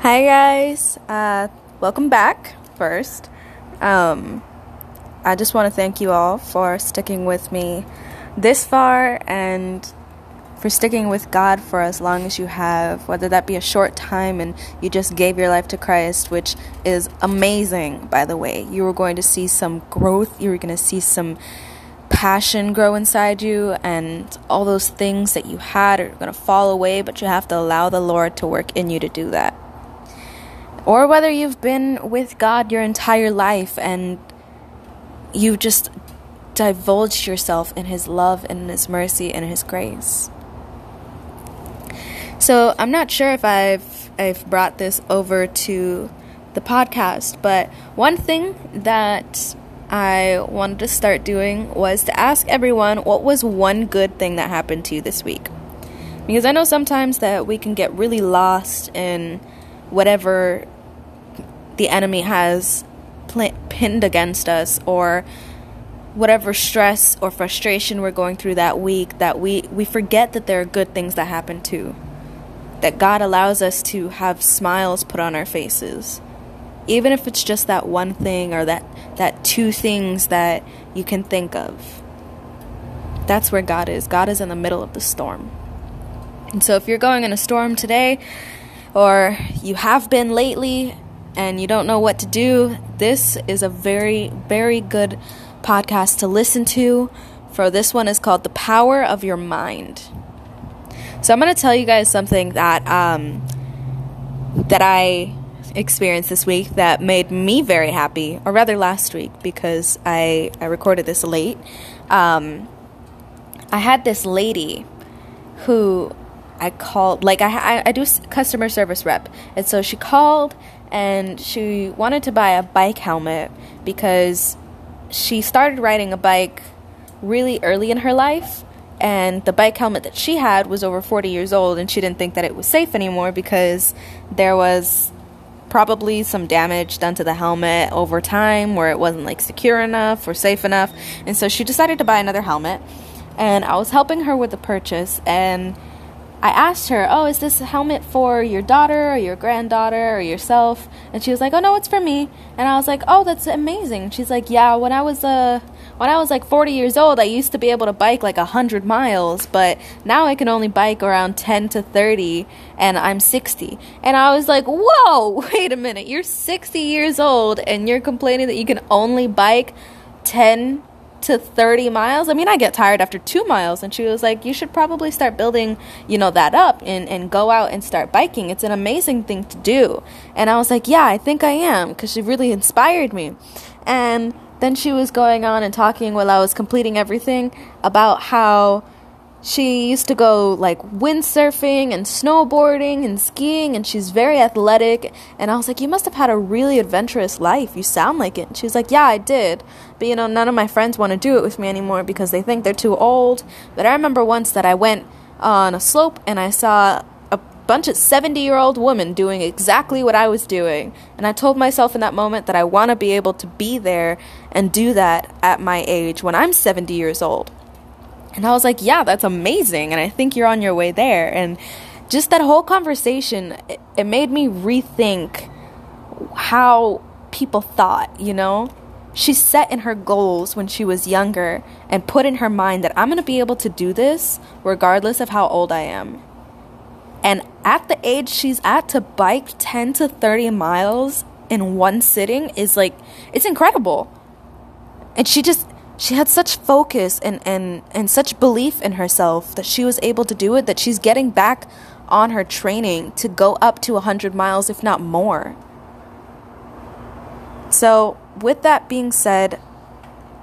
Hi guys, uh, welcome back. First, um, I just want to thank you all for sticking with me this far and for sticking with God for as long as you have, whether that be a short time and you just gave your life to Christ, which is amazing, by the way. You were going to see some growth, you were going to see some passion grow inside you, and all those things that you had are going to fall away, but you have to allow the Lord to work in you to do that or whether you've been with God your entire life and you've just divulged yourself in His love and His mercy and His grace. So I'm not sure if I've I've brought this over to the podcast, but one thing that I wanted to start doing was to ask everyone what was one good thing that happened to you this week. Because I know sometimes that we can get really lost in whatever the enemy has pl- pinned against us or whatever stress or frustration we're going through that week that we we forget that there are good things that happen too. That God allows us to have smiles put on our faces. Even if it's just that one thing or that that two things that you can think of. That's where God is. God is in the middle of the storm. And so if you're going in a storm today or you have been lately and you don't know what to do, this is a very, very good podcast to listen to. For this one is called The Power of Your Mind. So I'm going to tell you guys something that um, that I experienced this week that made me very happy, or rather last week because I I recorded this late. Um, I had this lady who I called, like I, I, I do customer service rep, and so she called and she wanted to buy a bike helmet because she started riding a bike really early in her life. And the bike helmet that she had was over 40 years old and she didn't think that it was safe anymore because there was probably some damage done to the helmet over time where it wasn't like secure enough or safe enough. And so she decided to buy another helmet. And I was helping her with the purchase and I asked her, "Oh, is this helmet for your daughter or your granddaughter or yourself?" And she was like, "Oh no, it's for me." And I was like, "Oh, that's amazing." She's like, "Yeah, when I was uh when I was like 40 years old, I used to be able to bike like 100 miles, but now I can only bike around 10 to 30 and I'm 60." And I was like, "Whoa, wait a minute. You're 60 years old and you're complaining that you can only bike 10 to 30 miles. I mean, I get tired after two miles. And she was like, You should probably start building, you know, that up and, and go out and start biking. It's an amazing thing to do. And I was like, Yeah, I think I am because she really inspired me. And then she was going on and talking while I was completing everything about how she used to go like windsurfing and snowboarding and skiing, and she's very athletic. And I was like, You must have had a really adventurous life. You sound like it. And she was like, Yeah, I did. But you know, none of my friends want to do it with me anymore because they think they're too old. But I remember once that I went on a slope and I saw a bunch of 70 year old women doing exactly what I was doing. And I told myself in that moment that I want to be able to be there and do that at my age when I'm 70 years old. And I was like, yeah, that's amazing. And I think you're on your way there. And just that whole conversation, it, it made me rethink how people thought, you know? She set in her goals when she was younger and put in her mind that I'm going to be able to do this regardless of how old I am. And at the age she's at to bike 10 to 30 miles in one sitting is like, it's incredible. And she just, she had such focus and, and, and such belief in herself that she was able to do it that she's getting back on her training to go up to 100 miles, if not more. So, with that being said,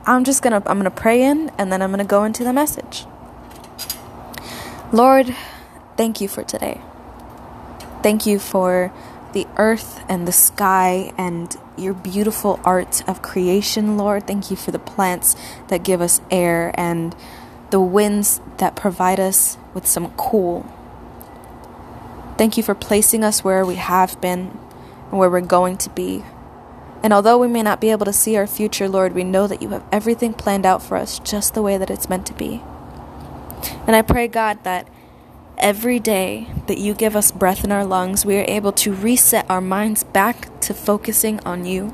I'm just gonna I'm gonna pray in and then I'm gonna go into the message. Lord, thank you for today. Thank you for the earth and the sky and your beautiful art of creation, Lord. Thank you for the plants that give us air and the winds that provide us with some cool. Thank you for placing us where we have been and where we're going to be. And although we may not be able to see our future, Lord, we know that you have everything planned out for us just the way that it's meant to be. And I pray, God, that every day that you give us breath in our lungs, we are able to reset our minds back to focusing on you.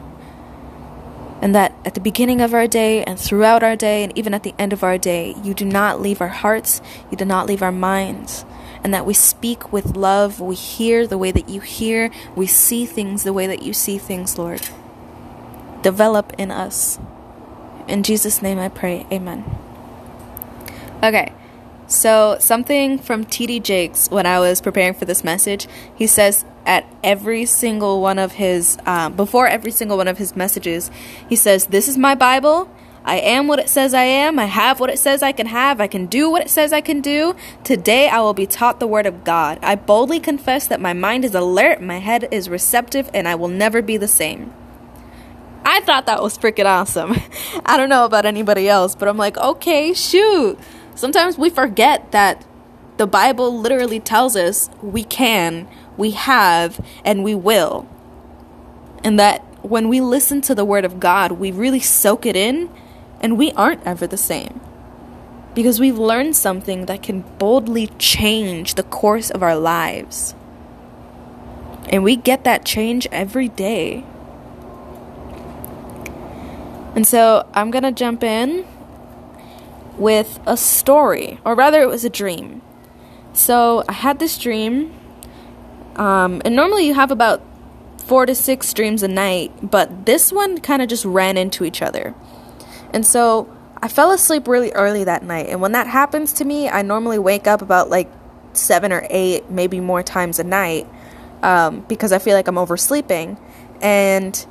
And that at the beginning of our day and throughout our day and even at the end of our day, you do not leave our hearts, you do not leave our minds. And that we speak with love, we hear the way that you hear, we see things the way that you see things, Lord. Develop in us. In Jesus' name I pray. Amen. Okay. So, something from TD Jakes when I was preparing for this message, he says at every single one of his, um, before every single one of his messages, he says, This is my Bible. I am what it says I am. I have what it says I can have. I can do what it says I can do. Today I will be taught the Word of God. I boldly confess that my mind is alert, my head is receptive, and I will never be the same. I thought that was freaking awesome. I don't know about anybody else, but I'm like, okay, shoot sometimes we forget that the Bible literally tells us we can, we have, and we will. And that when we listen to the Word of God, we really soak it in, and we aren't ever the same. Because we've learned something that can boldly change the course of our lives. And we get that change every day. And so I'm going to jump in with a story, or rather, it was a dream. So I had this dream, um, and normally you have about four to six dreams a night, but this one kind of just ran into each other. And so I fell asleep really early that night, and when that happens to me, I normally wake up about like seven or eight, maybe more times a night, um, because I feel like I'm oversleeping. And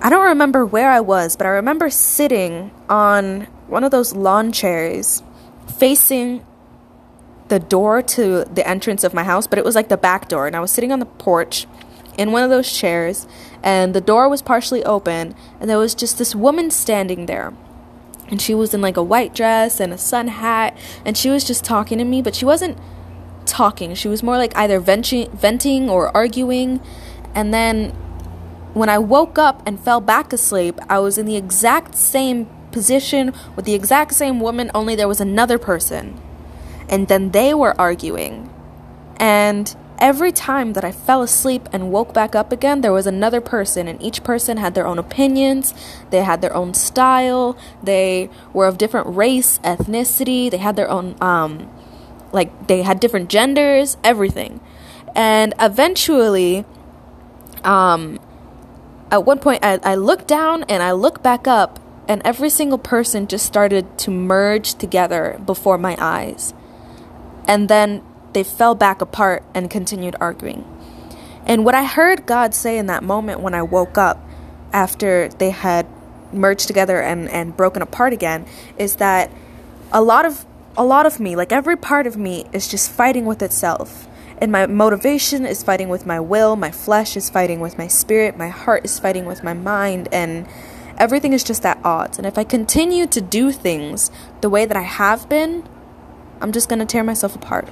I don't remember where I was, but I remember sitting on one of those lawn chairs facing the door to the entrance of my house, but it was like the back door. And I was sitting on the porch in one of those chairs, and the door was partially open, and there was just this woman standing there. And she was in like a white dress and a sun hat, and she was just talking to me, but she wasn't talking. She was more like either venting, venting or arguing. And then when I woke up and fell back asleep, I was in the exact same position with the exact same woman, only there was another person. And then they were arguing. And every time that I fell asleep and woke back up again, there was another person, and each person had their own opinions, they had their own style, they were of different race, ethnicity, they had their own, um, like, they had different genders, everything. And eventually, um, at one point, I, I looked down and I looked back up, and every single person just started to merge together before my eyes. And then they fell back apart and continued arguing. And what I heard God say in that moment when I woke up after they had merged together and, and broken apart again is that a lot of a lot of me, like every part of me, is just fighting with itself. And my motivation is fighting with my will, my flesh is fighting with my spirit, my heart is fighting with my mind, and everything is just at odds. And if I continue to do things the way that I have been, I'm just going to tear myself apart.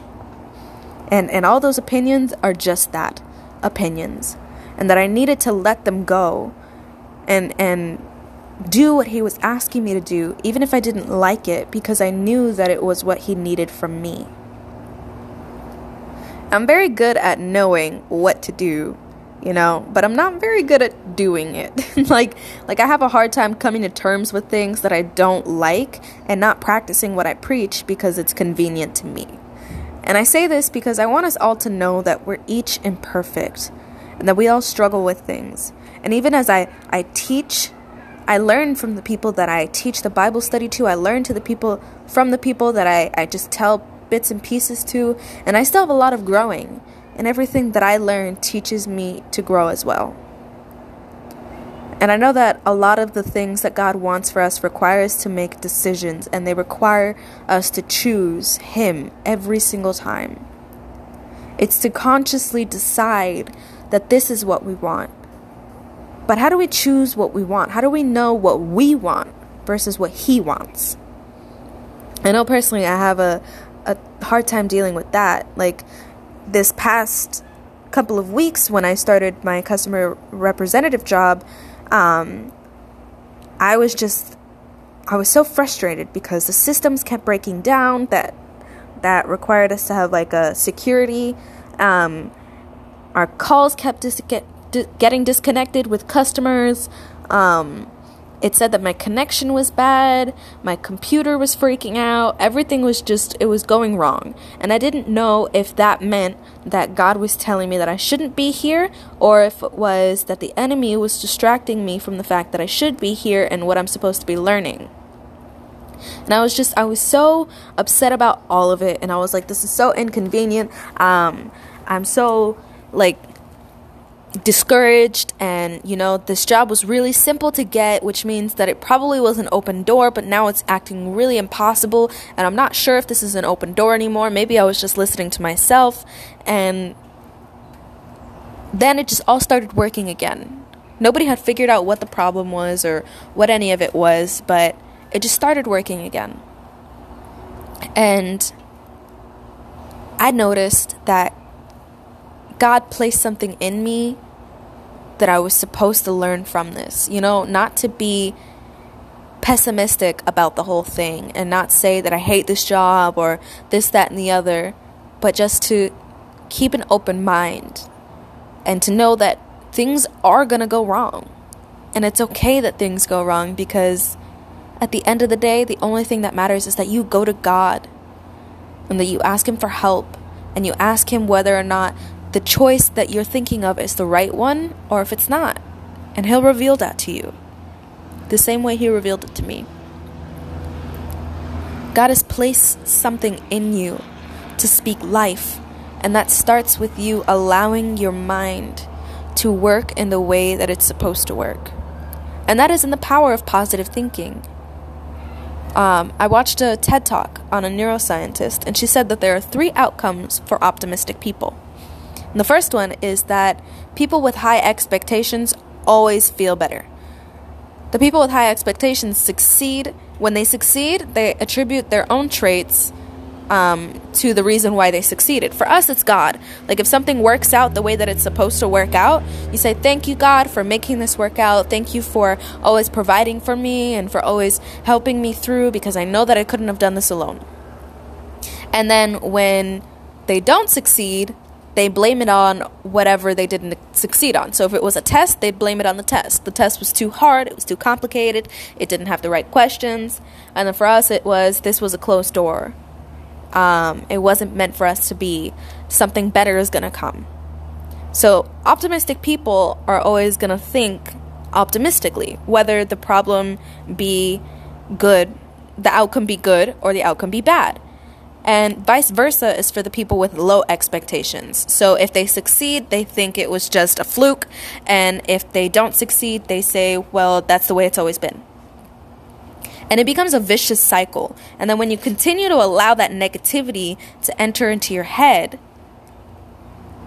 And and all those opinions are just that, opinions. And that I needed to let them go and and do what he was asking me to do even if I didn't like it because I knew that it was what he needed from me. I'm very good at knowing what to do you know? But i'm not very good at doing it. Like like i have a hard time coming to terms with things that i don't like and not practicing what i preach because it's convenient to me. And i say this because i want us all to know that we're each imperfect and that we all struggle with things. And even as i i teach i learn from the people that i teach the bible study to. I learn to the people from the people that i i just tell bits and pieces to. And i still have a lot of growing and everything that I learn teaches me to grow as well. And I know that a lot of the things that God wants for us require us to make decisions, and they require us to choose Him every single time. It's to consciously decide that this is what we want. But how do we choose what we want? How do we know what we want versus what He wants? I know personally I have a, a hard time dealing with that. Like, this past couple of weeks when I started my customer representative job, um, I was just I was so frustrated because the systems kept breaking down that that required us to have like a security. Um, our calls kept dis- get, di- getting disconnected with customers. Um, it said that my connection was bad, my computer was freaking out, everything was just, it was going wrong. And I didn't know if that meant that God was telling me that I shouldn't be here, or if it was that the enemy was distracting me from the fact that I should be here and what I'm supposed to be learning. And I was just, I was so upset about all of it. And I was like, this is so inconvenient. Um, I'm so, like, discouraged and you know this job was really simple to get which means that it probably was an open door but now it's acting really impossible and i'm not sure if this is an open door anymore. Maybe i was just listening to myself and then it just all started working again. Nobody had figured out what the problem was or what any of it was but it just started working again. And i noticed that God placed something in me that I was supposed to learn from this. You know, not to be pessimistic about the whole thing and not say that I hate this job or this, that, and the other, but just to keep an open mind and to know that things are going to go wrong. And it's okay that things go wrong because at the end of the day, the only thing that matters is that you go to God and that you ask Him for help and you ask Him whether or not the choice that you're thinking of is the right one or if it's not. And He'll reveal that to you. The same way He revealed it to me. God has placed something in you to speak life, and that starts with you allowing your mind to work in the way that it's supposed to work. And that is in the power of positive thinking. Um, I watched a TED talk on a neuroscientist, and she said that there are three outcomes for optimistic people. And the first one is that people with high expectations always feel better. The people with high expectations succeed. When they succeed, they attribute their own traits um, to the reason why they succeeded. For us, it's God. Like if something works out the way that it's supposed to work out, you say, Thank you, God, for making this work out. Thank you for always providing for me and for always helping me through because I know that I couldn't have done this alone. And then when they don't succeed, they blame it on whatever they didn't succeed on. So if it was a test, they'd blame it on the test. The test was too hard, it was too complicated, it didn't have the right questions. And then for us, it was this was a closed door. Um, it wasn't meant for us to be. Something better is going to come. So optimistic people are always going to think optimistically, whether the problem be good, the outcome be good, or the outcome be bad. And vice versa is for the people with low expectations. So if they succeed, they think it was just a fluke. And if they don't succeed, they say, well, that's the way it's always been. And it becomes a vicious cycle. And then when you continue to allow that negativity to enter into your head,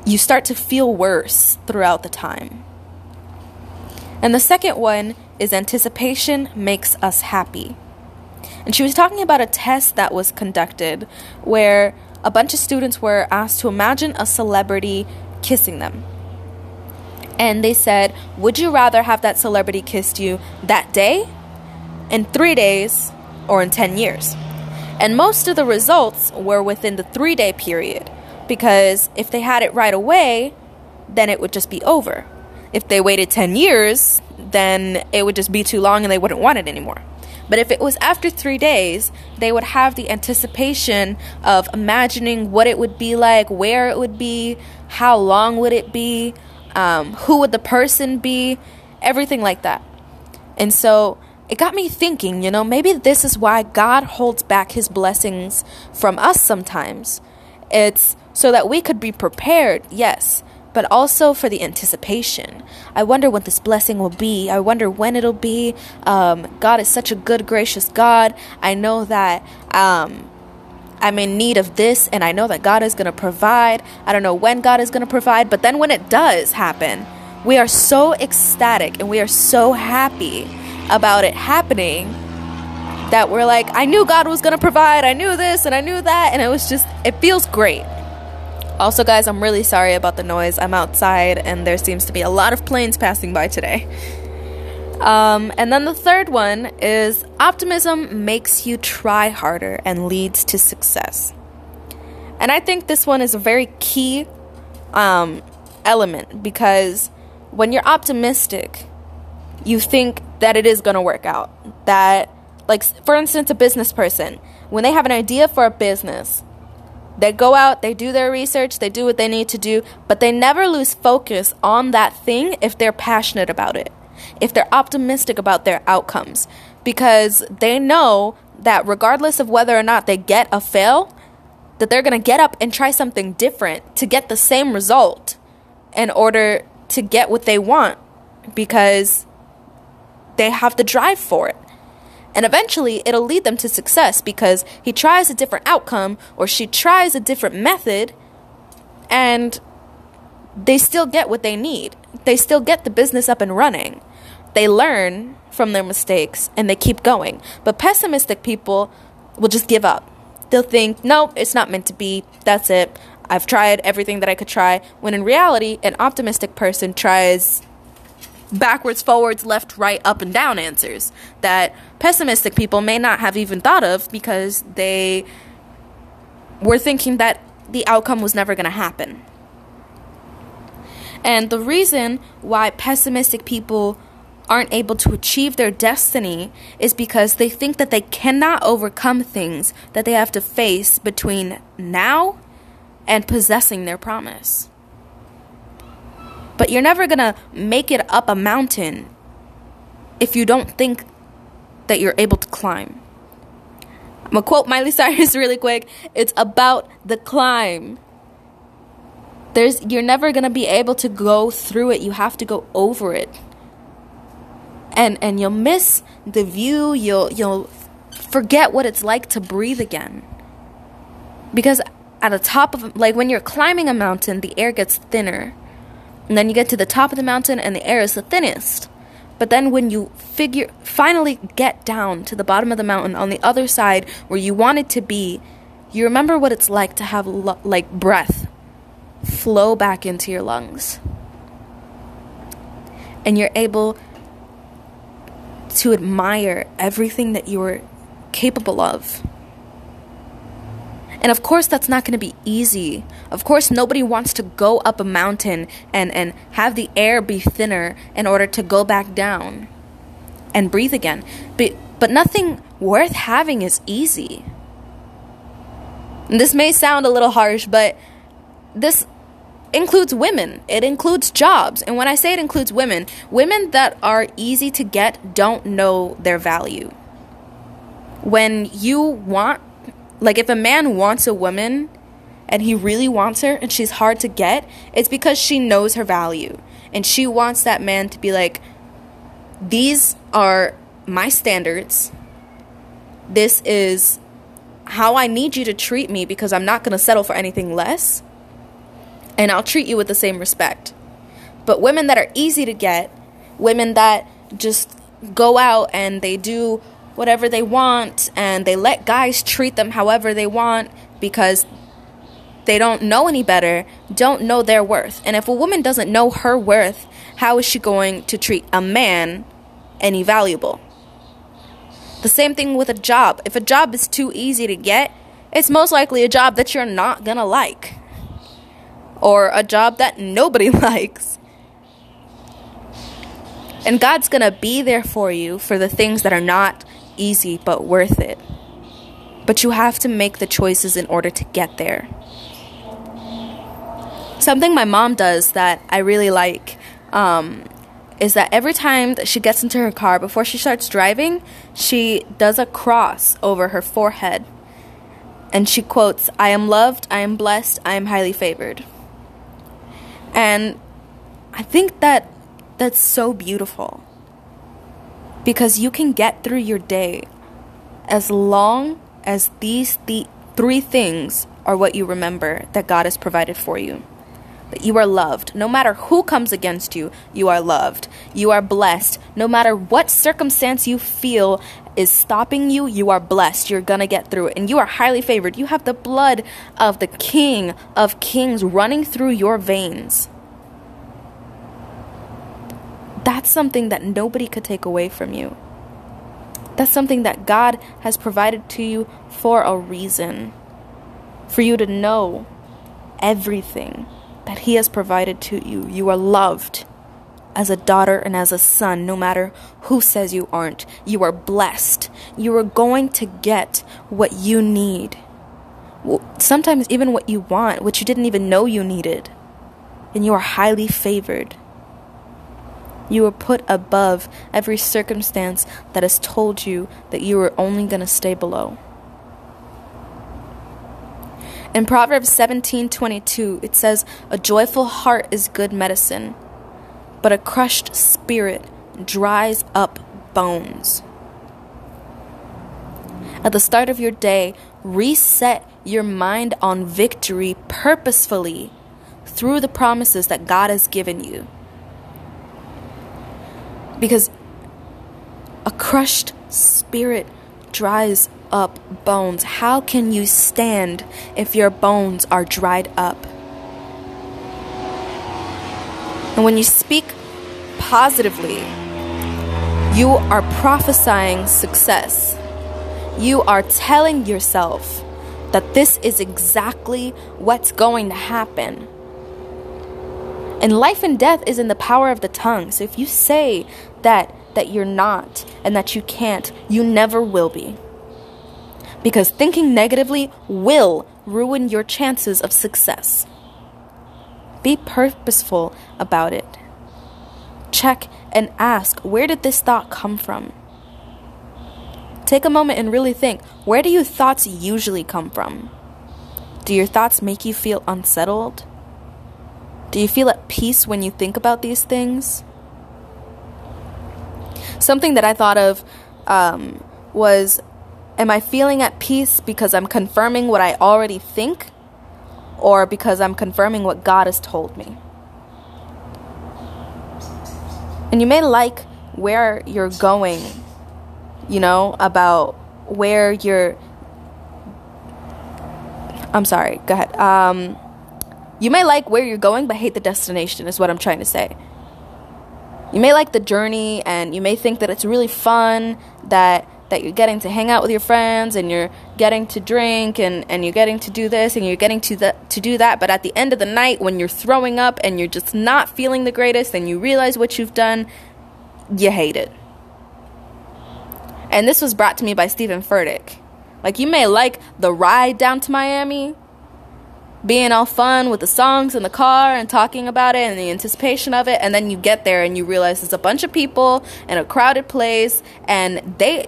you start to feel worse throughout the time. And the second one is anticipation makes us happy. And she was talking about a test that was conducted where a bunch of students were asked to imagine a celebrity kissing them. And they said, Would you rather have that celebrity kissed you that day, in three days, or in 10 years? And most of the results were within the three day period because if they had it right away, then it would just be over. If they waited 10 years, then it would just be too long and they wouldn't want it anymore. But if it was after three days, they would have the anticipation of imagining what it would be like, where it would be, how long would it be, um, who would the person be, everything like that. And so it got me thinking, you know, maybe this is why God holds back his blessings from us sometimes. It's so that we could be prepared, yes, but also for the anticipation. I wonder what this blessing will be. I wonder when it'll be. Um, God is such a good, gracious God. I know that. Um, I'm in need of this, and I know that God is going to provide. I don't know when God is going to provide, but then when it does happen, we are so ecstatic and we are so happy about it happening that we're like, I knew God was going to provide. I knew this and I knew that. And it was just, it feels great. Also, guys, I'm really sorry about the noise. I'm outside and there seems to be a lot of planes passing by today. Um, and then the third one is optimism makes you try harder and leads to success. And I think this one is a very key um, element because when you're optimistic, you think that it is going to work out. That, like, for instance, a business person, when they have an idea for a business, they go out, they do their research, they do what they need to do, but they never lose focus on that thing if they're passionate about it, if they're optimistic about their outcomes, because they know that regardless of whether or not they get a fail, that they're going to get up and try something different to get the same result in order to get what they want because they have the drive for it. And eventually it'll lead them to success because he tries a different outcome or she tries a different method and they still get what they need. They still get the business up and running. They learn from their mistakes and they keep going. But pessimistic people will just give up. They'll think, no, it's not meant to be. That's it. I've tried everything that I could try. When in reality, an optimistic person tries backwards, forwards, left, right, up, and down answers that pessimistic people may not have even thought of because they were thinking that the outcome was never going to happen. And the reason why pessimistic people aren't able to achieve their destiny is because they think that they cannot overcome things that they have to face between now and possessing their promise. But you're never going to make it up a mountain if you don't think that you're able to climb. I'm going to quote Miley Cyrus really quick. It's about the climb. There's you're never going to be able to go through it. You have to go over it. And and you'll miss the view. You'll you'll forget what it's like to breathe again. Because at the top of like when you're climbing a mountain, the air gets thinner and then you get to the top of the mountain and the air is the thinnest. But then when you figure finally get down to the bottom of the mountain on the other side where you wanted to be, you remember what it's like to have lo- like breath flow back into your lungs. And you're able to admire everything that you were capable of. And of course, that's not going to be easy. Of course, nobody wants to go up a mountain and, and have the air be thinner in order to go back down and breathe again. But, but nothing worth having is easy. And this may sound a little harsh, but this includes women. It includes jobs. And when I say it includes women, women that are easy to get don't know their value. When you want like if a man wants a woman and he really wants her and she's hard to get, it's because she knows her value. And she wants that man to be like, these are my standards. This is how I need you to treat me because I'm not going to settle for anything less. And I'll treat you with the same respect. But women that are easy to get, women that just go out and they do whatever they want and they let guys treat them however they want because they don't know any better, don't know their worth. And if a woman doesn't know her worth, how is she going to treat a man any valuable? The same thing with a job. If a job is too easy to get, it's most likely a job that you're not gonna like, or a job that nobody likes. And God's gonna be there for you for the things that are not easy but worth it. But you have to make the choices in order to get there. Something my mom does that I really like um, is that every time that she gets into her car before she starts driving, she does a cross over her forehead. And she quotes, I am loved, I am blessed, I am highly favored. And I think that that's so beautiful because you can get through your day as long as these th- three things are what you remember that God has provided for you. That you are loved. No matter who comes against you, you are loved. You are blessed. No matter what circumstance you feel is stopping you, you are blessed. You're gonna get through it. And you are highly favored. You have the blood of the King of Kings running through your veins that's something that nobody could take away from you. That's something that God has provided to you for a reason. for you to know everything that He has provided to you. You are loved as a daughter and as a son, no matter who says you aren't. You are blessed. You are going to get what you need. Sometimes even what you want, which you didn't even know you needed. And you are highly favored. You are put above every circumstance that has told you that you are only going to stay below. In Proverbs 17:22, it says, "A joyful heart is good medicine, but a crushed spirit dries up bones." At the start of your day, reset your mind on victory purposefully through the promises that God has given you. Because a crushed spirit dries up bones. How can you stand if your bones are dried up? And when you speak positively, you are prophesying success. You are telling yourself that this is exactly what's going to happen. And life and death is in the power of the tongue. So if you say that that you're not and that you can't, you never will be. Because thinking negatively will ruin your chances of success. Be purposeful about it. Check and ask where did this thought come from? Take a moment and really think where do your thoughts usually come from? Do your thoughts make you feel unsettled? Do you feel at peace when you think about these things? Something that I thought of um, was Am I feeling at peace because I'm confirming what I already think, or because I'm confirming what God has told me? And you may like where you're going, you know, about where you're. I'm sorry, go ahead. Um, you may like where you're going, but hate the destination, is what I'm trying to say. You may like the journey and you may think that it's really fun, that that you're getting to hang out with your friends and you're getting to drink and, and you're getting to do this and you're getting to the, to do that. But at the end of the night when you're throwing up and you're just not feeling the greatest and you realize what you've done you hate it. And this was brought to me by Stephen Furtick. Like you may like the ride down to Miami being all fun with the songs in the car and talking about it and the anticipation of it. And then you get there and you realize there's a bunch of people in a crowded place and they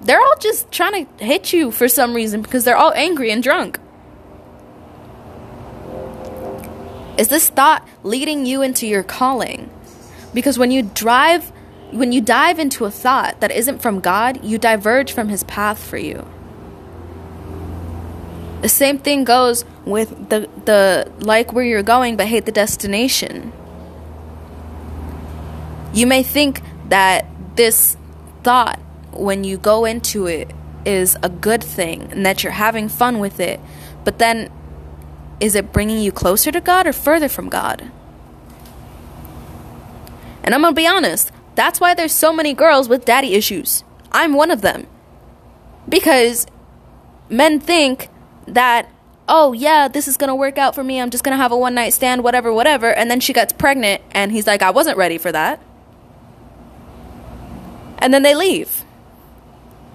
they're all just trying to hit you for some reason because they're all angry and drunk. Is this thought leading you into your calling? Because when you drive when you dive into a thought that isn't from God you diverge from his path for you. The same thing goes with the the like where you're going but hate the destination. You may think that this thought when you go into it is a good thing and that you're having fun with it, but then is it bringing you closer to God or further from God? And I'm going to be honest, that's why there's so many girls with daddy issues. I'm one of them. Because men think that oh yeah this is gonna work out for me. I'm just gonna have a one night stand whatever whatever. And then she gets pregnant and he's like i wasn't ready for that. And then they leave.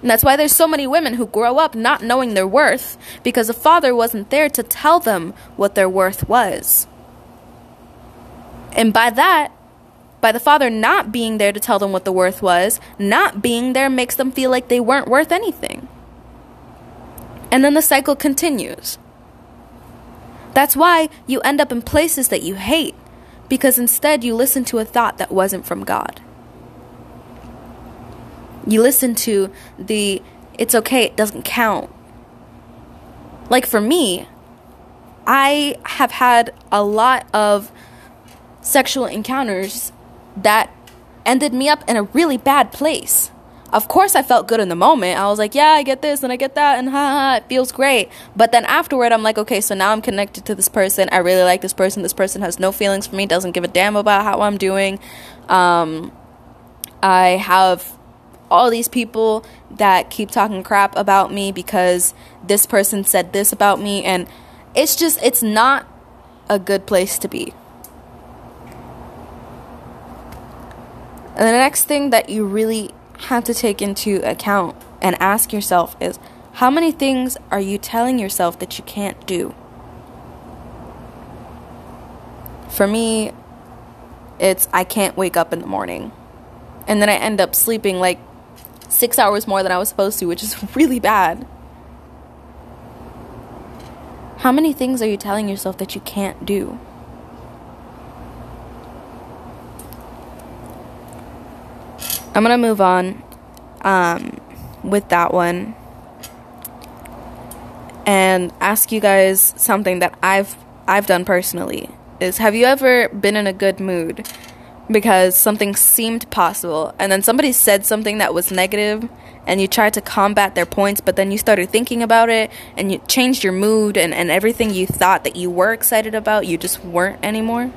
And that's why there's so many women who grow up not knowing their worth because the father wasn't there to tell them what their worth was. And by that by the father not being there to tell them what the worth was not being there makes them feel like they weren't worth anything. And then the cycle continues. That's why you end up in places that you hate, because instead you listen to a thought that wasn't from God. You listen to the, it's okay, it doesn't count. Like for me, I have had a lot of sexual encounters that ended me up in a really bad place. Of course, I felt good in the moment. I was like, yeah, I get this and I get that, and ha ha, it feels great. But then afterward, I'm like, okay, so now I'm connected to this person. I really like this person. This person has no feelings for me, doesn't give a damn about how I'm doing. Um, I have all these people that keep talking crap about me because this person said this about me and it's just it's not a good place to be. And the next thing that you really have to take into account and ask yourself is how many things are you telling yourself that you can't do? For me, it's I can't wake up in the morning. And then I end up sleeping like six hours more than I was supposed to, which is really bad. How many things are you telling yourself that you can't do? I'm gonna move on um, with that one and ask you guys something that I've I've done personally. Is have you ever been in a good mood because something seemed possible and then somebody said something that was negative and you tried to combat their points but then you started thinking about it and you changed your mood and, and everything you thought that you were excited about you just weren't anymore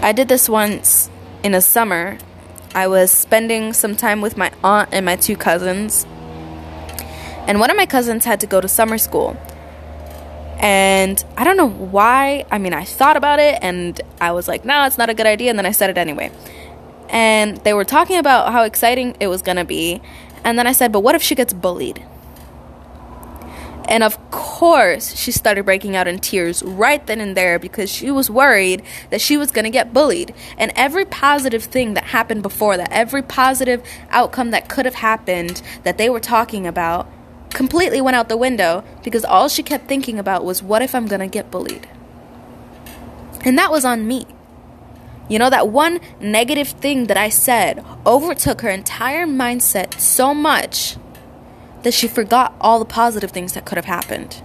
i did this once in a summer i was spending some time with my aunt and my two cousins and one of my cousins had to go to summer school and I don't know why. I mean, I thought about it and I was like, no, it's not a good idea. And then I said it anyway. And they were talking about how exciting it was going to be. And then I said, but what if she gets bullied? And of course, she started breaking out in tears right then and there because she was worried that she was going to get bullied. And every positive thing that happened before that, every positive outcome that could have happened that they were talking about, completely went out the window because all she kept thinking about was what if I'm going to get bullied? And that was on me. You know, that one negative thing that I said overtook her entire mindset so much that she forgot all the positive things that could have happened.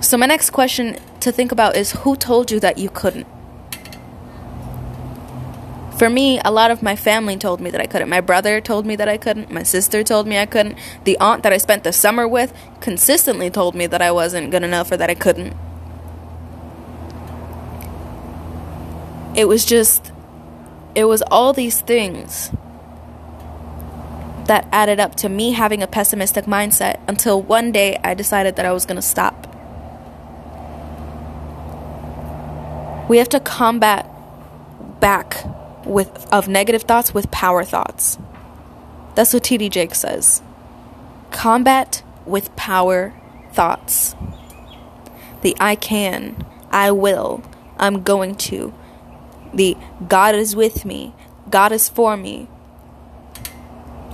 So, my next question to think about is who told you that you couldn't? For me, a lot of my family told me that I couldn't. My brother told me that I couldn't. My sister told me I couldn't. The aunt that I spent the summer with consistently told me that I wasn't good enough or that I couldn't. It was just, it was all these things that added up to me having a pessimistic mindset until one day I decided that I was going to stop. We have to combat back with of negative thoughts with power thoughts. That's what TD Jake says. Combat with power thoughts. The I can, I will, I'm going to. The God is with me, God is for me.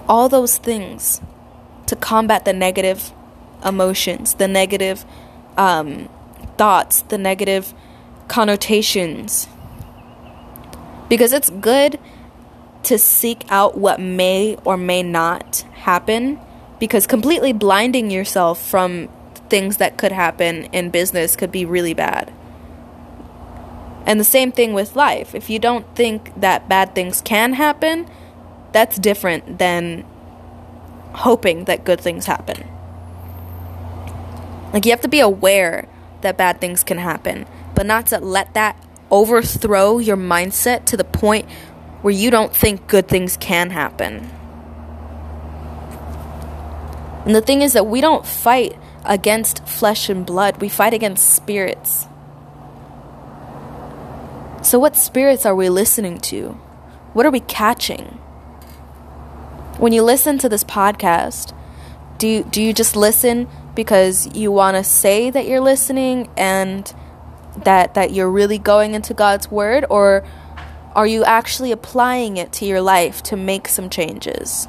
All those things to combat the negative emotions, the negative um, thoughts, the negative connotations because it's good to seek out what may or may not happen because completely blinding yourself from things that could happen in business could be really bad. And the same thing with life. If you don't think that bad things can happen, that's different than hoping that good things happen. Like, you have to be aware that bad things can happen, but not to let that overthrow your mindset to the point where you don't think good things can happen. And the thing is that we don't fight against flesh and blood, we fight against spirits. So, what spirits are we listening to? What are we catching? When you listen to this podcast, do you, do you just listen because you want to say that you're listening and that that you're really going into God's word or are you actually applying it to your life to make some changes?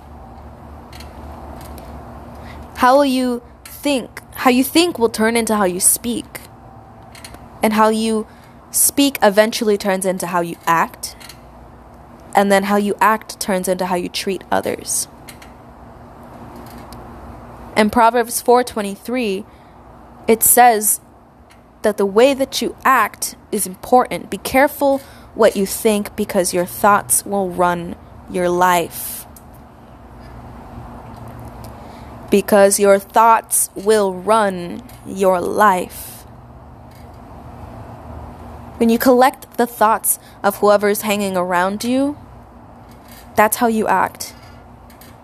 How will you think? How you think will turn into how you speak. And how you speak eventually turns into how you act. And then how you act turns into how you treat others. In Proverbs 4:23, it says that the way that you act is important. Be careful what you think because your thoughts will run your life. Because your thoughts will run your life. When you collect the thoughts of whoever's hanging around you, that's how you act.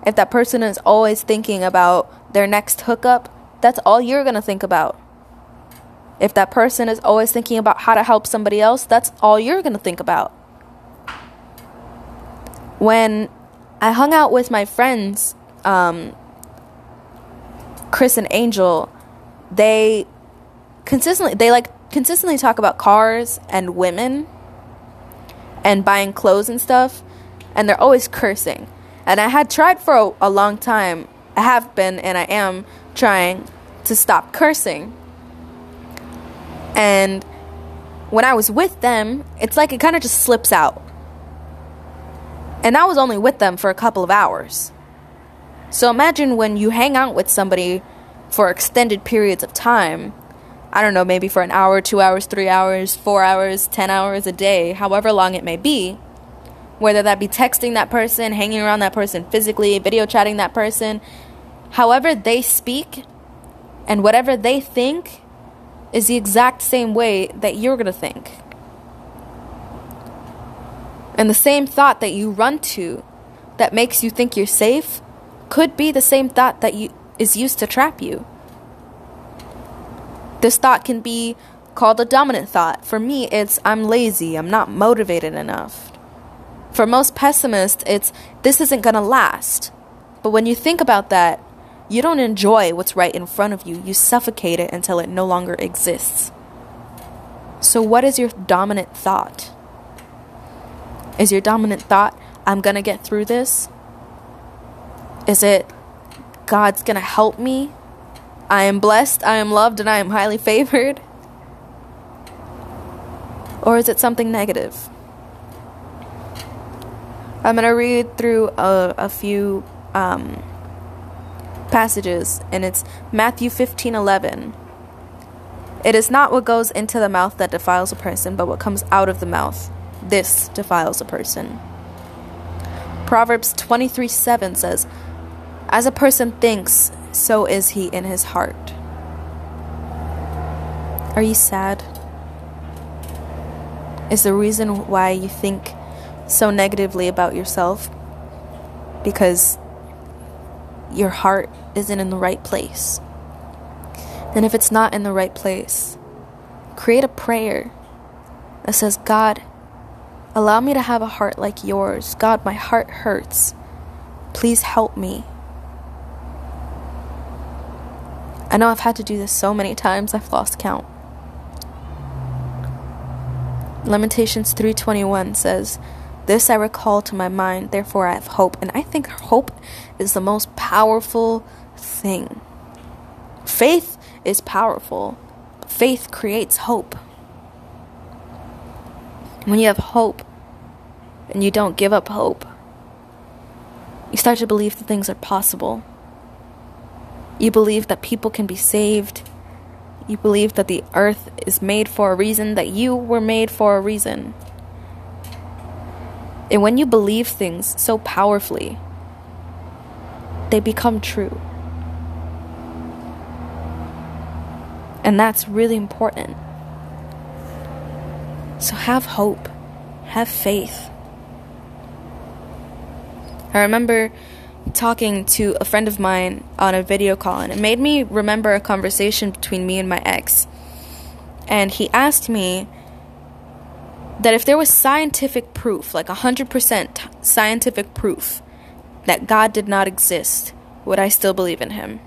If that person is always thinking about their next hookup, that's all you're going to think about. If that person is always thinking about how to help somebody else, that's all you're going to think about. When I hung out with my friends, um, Chris and Angel, they consistently they like consistently talk about cars and women and buying clothes and stuff, and they're always cursing. And I had tried for a, a long time. I have been and I am trying to stop cursing. And when I was with them, it's like it kind of just slips out. And I was only with them for a couple of hours. So imagine when you hang out with somebody for extended periods of time. I don't know, maybe for an hour, two hours, three hours, four hours, ten hours a day, however long it may be. Whether that be texting that person, hanging around that person physically, video chatting that person, however they speak and whatever they think is the exact same way that you're going to think. And the same thought that you run to that makes you think you're safe could be the same thought that you is used to trap you. This thought can be called a dominant thought. For me, it's I'm lazy, I'm not motivated enough. For most pessimists, it's this isn't going to last. But when you think about that, you don't enjoy what's right in front of you, you suffocate it until it no longer exists. So, what is your dominant thought? Is your dominant thought, I'm going to get through this? Is it, God's going to help me? I am blessed, I am loved, and I am highly favored? Or is it something negative? I'm going to read through a, a few um, passages, and it's Matthew 15 11. It is not what goes into the mouth that defiles a person, but what comes out of the mouth. This defiles a person. Proverbs 23 7 says, As a person thinks, so is he in his heart. Are you sad? Is the reason why you think so negatively about yourself because your heart isn't in the right place. And if it's not in the right place, create a prayer that says, God, allow me to have a heart like yours. God, my heart hurts. Please help me. I know I've had to do this so many times, I've lost count. Lamentations 3:21 says, this I recall to my mind, therefore I have hope. And I think hope is the most powerful thing. Faith is powerful, faith creates hope. When you have hope and you don't give up hope, you start to believe that things are possible. You believe that people can be saved. You believe that the earth is made for a reason, that you were made for a reason. And when you believe things so powerfully, they become true. And that's really important. So have hope, have faith. I remember talking to a friend of mine on a video call, and it made me remember a conversation between me and my ex. And he asked me that if there was scientific proof, like 100% scientific proof, that God did not exist, would I still believe in him?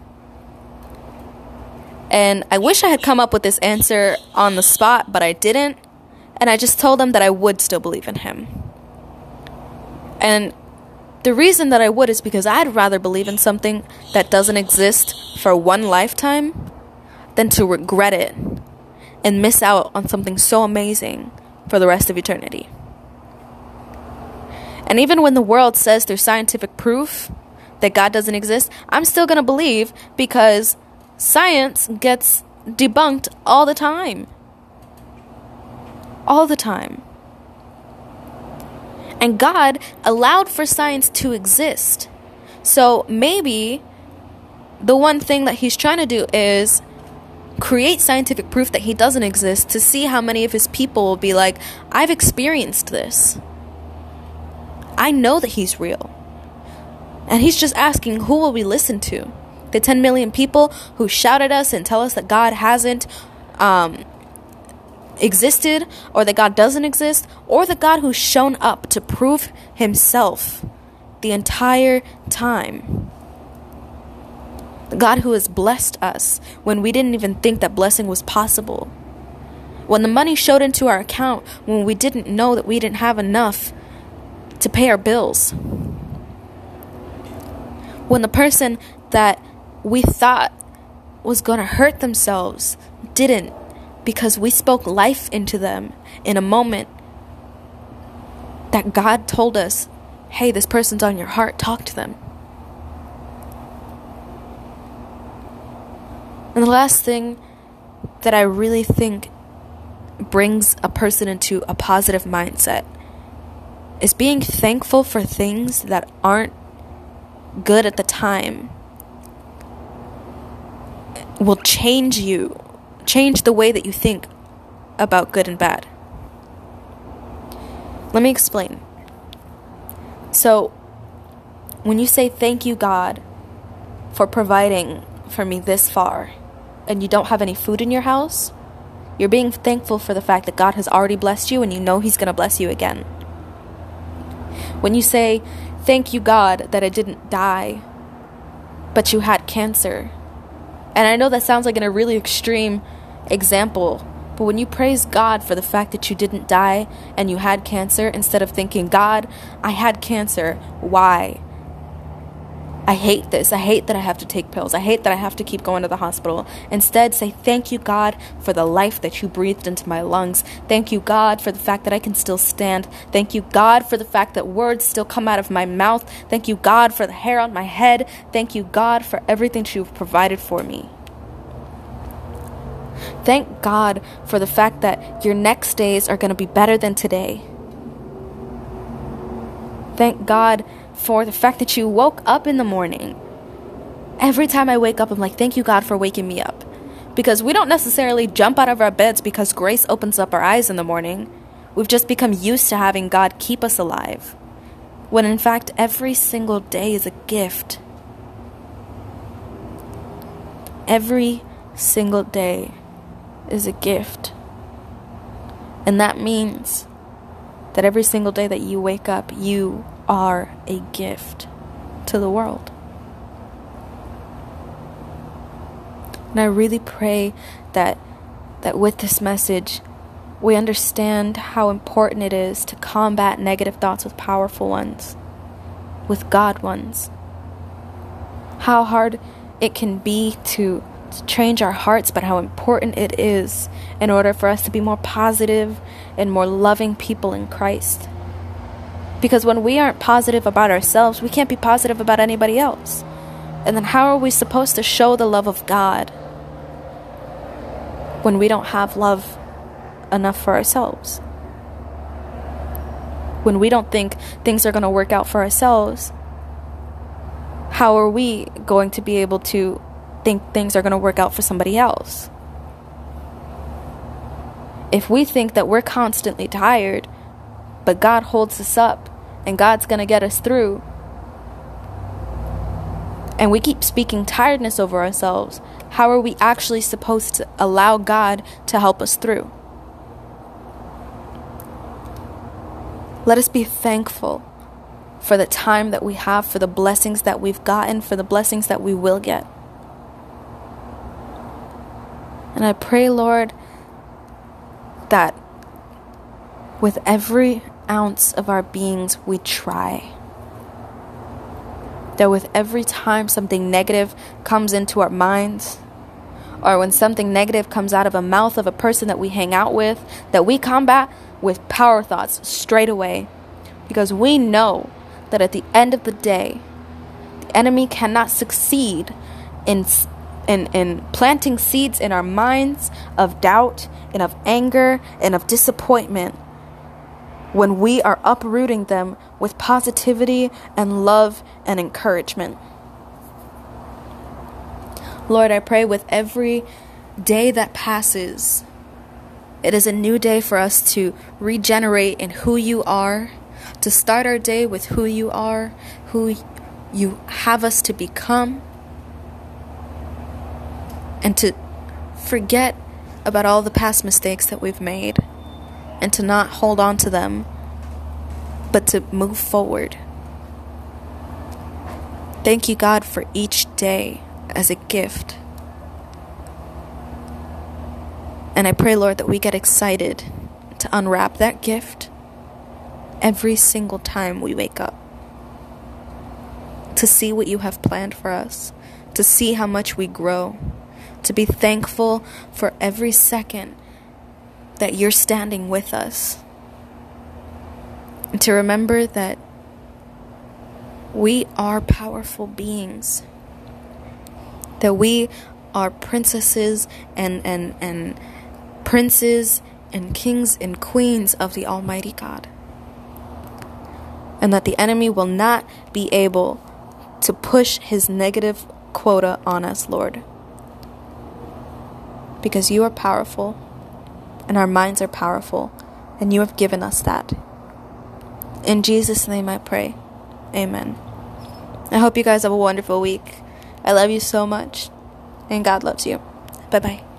And I wish I had come up with this answer on the spot, but I didn't. And I just told him that I would still believe in him. And the reason that I would is because I'd rather believe in something that doesn't exist for one lifetime than to regret it and miss out on something so amazing for the rest of eternity. And even when the world says there's scientific proof that God doesn't exist, I'm still going to believe because science gets debunked all the time. All the time. And God allowed for science to exist. So maybe the one thing that He's trying to do is create scientific proof that he doesn't exist to see how many of his people will be like, I've experienced this. I know that he's real. And he's just asking, who will we listen to? The 10 million people who shout at us and tell us that God hasn't um, existed, or that God doesn't exist, or the God who's shown up to prove himself the entire time. God who has blessed us when we didn't even think that blessing was possible. When the money showed into our account when we didn't know that we didn't have enough to pay our bills. When the person that we thought was going to hurt themselves didn't because we spoke life into them in a moment that God told us, hey, this person's on your heart, talk to them. And the last thing that I really think brings a person into a positive mindset is being thankful for things that aren't good at the time will change you, change the way that you think about good and bad. Let me explain. So, when you say thank you, God, for providing for me this far, and you don't have any food in your house, you're being thankful for the fact that God has already blessed you and you know He's going to bless you again. When you say, Thank you, God, that I didn't die, but you had cancer. And I know that sounds like in a really extreme example, but when you praise God for the fact that you didn't die and you had cancer, instead of thinking, God, I had cancer, why? I hate this. I hate that I have to take pills. I hate that I have to keep going to the hospital. Instead, say, Thank you, God, for the life that you breathed into my lungs. Thank you, God, for the fact that I can still stand. Thank you, God, for the fact that words still come out of my mouth. Thank you, God, for the hair on my head. Thank you, God, for everything that you've provided for me. Thank God for the fact that your next days are going to be better than today. Thank God for the fact that you woke up in the morning. Every time I wake up, I'm like, thank you, God, for waking me up. Because we don't necessarily jump out of our beds because grace opens up our eyes in the morning. We've just become used to having God keep us alive. When in fact, every single day is a gift. Every single day is a gift. And that means that every single day that you wake up, you are a gift to the world. And I really pray that that with this message we understand how important it is to combat negative thoughts with powerful ones, with God ones. How hard it can be to, to change our hearts, but how important it is in order for us to be more positive and more loving people in Christ. Because when we aren't positive about ourselves, we can't be positive about anybody else. And then how are we supposed to show the love of God when we don't have love enough for ourselves? When we don't think things are going to work out for ourselves, how are we going to be able to think things are going to work out for somebody else? If we think that we're constantly tired, but God holds us up and God's going to get us through. And we keep speaking tiredness over ourselves. How are we actually supposed to allow God to help us through? Let us be thankful for the time that we have, for the blessings that we've gotten, for the blessings that we will get. And I pray, Lord, that with every ounce of our beings we try. That with every time something negative comes into our minds, or when something negative comes out of a mouth of a person that we hang out with, that we combat with power thoughts straight away. Because we know that at the end of the day, the enemy cannot succeed in, in, in planting seeds in our minds of doubt and of anger and of disappointment when we are uprooting them with positivity and love and encouragement. Lord, I pray with every day that passes, it is a new day for us to regenerate in who you are, to start our day with who you are, who you have us to become, and to forget about all the past mistakes that we've made and to not hold on to them, but to move forward. Thank you, God, for each day as a gift. And I pray, Lord, that we get excited to unwrap that gift every single time we wake up. To see what you have planned for us, to see how much we grow, to be thankful for every second that you're standing with us. And to remember that we are powerful beings. That we are princesses and, and, and princes and kings and queens of the Almighty God. And that the enemy will not be able to push his negative quota on us, Lord. Because you are powerful and our minds are powerful, and you have given us that. In Jesus' name I pray. Amen. I hope you guys have a wonderful week. I love you so much, and God loves you. Bye bye.